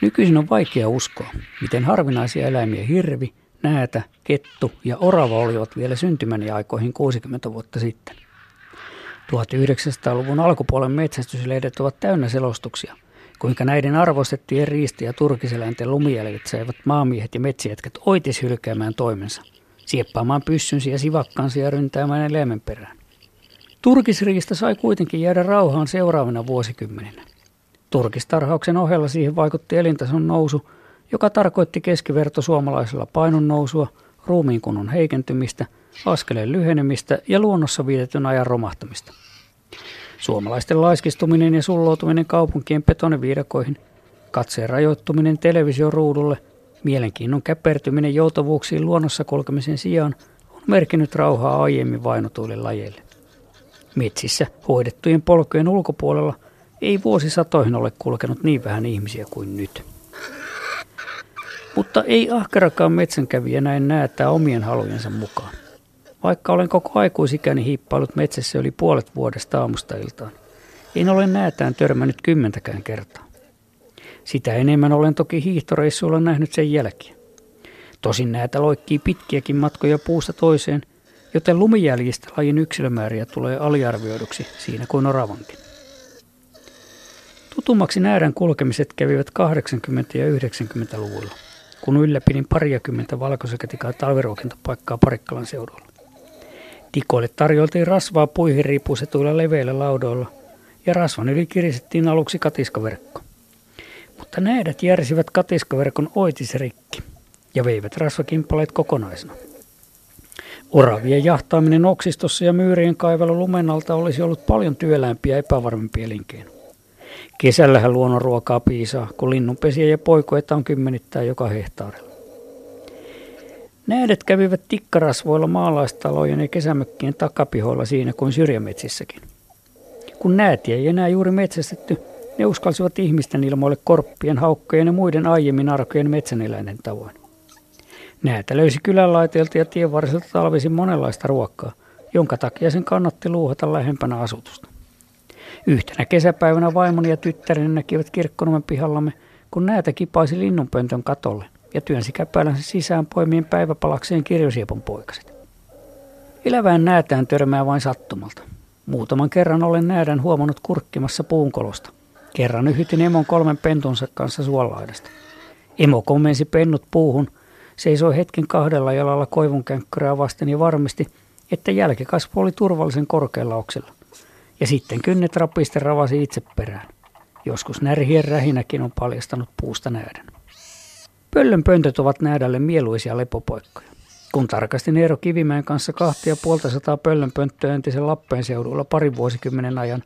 Nykyisin on vaikea uskoa, miten harvinaisia eläimiä hirvi, näätä, kettu ja orava olivat vielä syntymäni aikoihin 60 vuotta sitten. 1900-luvun alkupuolen metsästyslehdet ovat täynnä selostuksia, kuinka näiden arvostettujen riisti- ja turkiseläinten lumijäljet saivat maamiehet ja metsijätkät oitis hylkäämään toimensa, sieppaamaan pyssynsi ja sivakkansa ja ryntäämään eläimen perään. Turkisriista sai kuitenkin jäädä rauhaan seuraavana vuosikymmeninä. Turkistarhauksen ohella siihen vaikutti elintason nousu, joka tarkoitti keskiverto suomalaisella painon nousua, ruumiin kunnon heikentymistä, askeleen lyhenemistä ja luonnossa viitetyn ajan romahtamista. Suomalaisten laiskistuminen ja sulloutuminen kaupunkien betoniviidakoihin, katseen rajoittuminen television ruudulle, mielenkiinnon käpertyminen joutuvuuksiin luonnossa kulkemisen sijaan on merkinnyt rauhaa aiemmin vainotuille lajeille. Metsissä hoidettujen polkujen ulkopuolella ei vuosisatoihin ole kulkenut niin vähän ihmisiä kuin nyt. Mutta ei ahkerakaan metsänkävijä näin näyttää omien halujensa mukaan. Vaikka olen koko aikuisikäni hiippailut metsässä yli puolet vuodesta aamusta iltaan, en ole näätään törmännyt kymmentäkään kertaa. Sitä enemmän olen toki hiihtoreissuilla nähnyt sen jälkiä. Tosin näitä loikkii pitkiäkin matkoja puusta toiseen, joten lumijäljistä lajin yksilömääriä tulee aliarvioiduksi siinä kuin oravankin. Tutummaksi näädän kulkemiset kävivät 80- ja 90-luvulla, kun ylläpidin pariakymmentä valkoisekatikaa talviruokintapaikkaa Parikkalan seudulla. Tikoille tarjoltiin rasvaa puihin riipusetuilla leveillä laudoilla ja rasvan yli kirisettiin aluksi katiskaverkko. Mutta näädät järsivät katiskaverkon oitisrikki ja veivät rasvakimpaleet kokonaisena. Oravien jahtaaminen oksistossa ja myyrien kaivelu lumen alta olisi ollut paljon työlämpi ja epävarmempi elinkeino. Kesällähän luonnonruokaa piisaa, kun linnunpesiä ja poikoita on kymmenittäin joka hehtaarilla. Näädet kävivät tikkarasvoilla maalaistalojen ja kesämökkien takapihoilla siinä kuin syrjämetsissäkin. Kun näätiä ei enää juuri metsästetty, ne uskalsivat ihmisten ilmoille korppien, haukkojen ja muiden aiemmin arkojen metsäneläinen tavoin. Näätä löysi kylänlaiteelta ja tien varsilta talvisin monenlaista ruokaa, jonka takia sen kannatti luuhata lähempänä asutusta. Yhtenä kesäpäivänä vaimoni ja tyttäreni näkivät kirkkonomen pihallamme, kun näätä kipaisi linnunpöntön katolle ja työnsi käpälänsä sisään poimien päiväpalakseen kirjosiepon poikaset. Elävään näätään törmää vain sattumalta. Muutaman kerran olen näädän huomannut kurkkimassa puunkolosta. Kerran yhytin emon kolmen pentunsa kanssa suolaidasta. Emo kommensi pennut puuhun, seisoi hetken kahdella jalalla koivunkänkkyrää vasten ja varmisti, että jälkikasvu oli turvallisen korkealla oksella ja sitten kynnet rapisten ravasi itse perään. Joskus närhien rähinäkin on paljastanut puusta näädän. Pöllön pöntöt ovat näädälle mieluisia lepopoikkoja. Kun tarkastin Eero Kivimäen kanssa kahtia puolta sataa pöllönpönttöä entisen Lappeen seudulla parin vuosikymmenen ajan,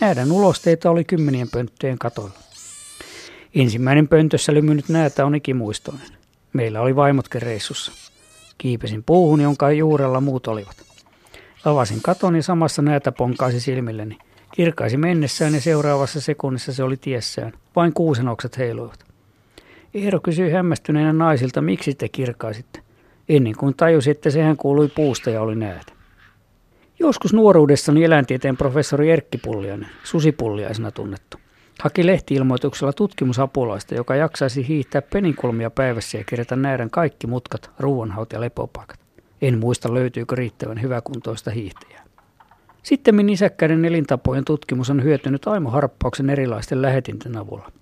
näädän ulosteita oli kymmenien pönttöjen katoilla. Ensimmäinen pöntössä lymynyt näätä on ikimuistoinen. Meillä oli vaimotkin reissussa. Kiipesin puuhun, jonka juurella muut olivat. Avasin katon ja samassa näitä ponkaisi silmilleni. Kirkaisi mennessään ja seuraavassa sekunnissa se oli tiessään. Vain kuusenokset heiluivat. Eero kysyi hämmästyneenä naisilta, miksi te kirkaisitte. Ennen kuin tajusi, että sehän kuului puusta ja oli näitä. Joskus nuoruudessani eläintieteen professori Erkki Pulliainen, susipulliaisena tunnettu, haki lehtiilmoituksella tutkimusapulaista, joka jaksaisi hiihtää peninkulmia päivässä ja kerätä näiden kaikki mutkat, ruoanhaut ja lepopaikat. En muista löytyykö riittävän hyväkuntoista hiihtäjää. Sitten isäkkäiden elintapojen tutkimus on hyötynyt aimoharppauksen erilaisten lähetinten avulla.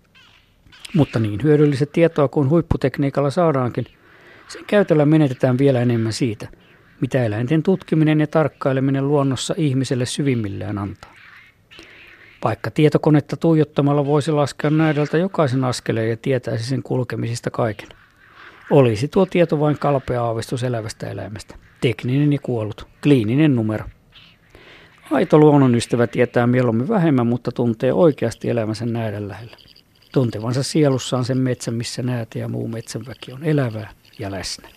Mutta niin hyödylliset tietoa kuin huipputekniikalla saadaankin, sen käytöllä menetetään vielä enemmän siitä, mitä eläinten tutkiminen ja tarkkaileminen luonnossa ihmiselle syvimmillään antaa. Vaikka tietokonetta tuijottamalla voisi laskea näidältä jokaisen askeleen ja tietäisi sen kulkemisista kaiken – olisi tuo tieto vain kalpea aavistus elävästä eläimestä. Tekninen ja kuollut. Kliininen numero. Aito luonnonystävä tietää mieluummin vähemmän, mutta tuntee oikeasti elämänsä näiden lähellä. Tuntevansa sielussaan sen metsän, missä näet ja muu metsänväki on elävää ja läsnä.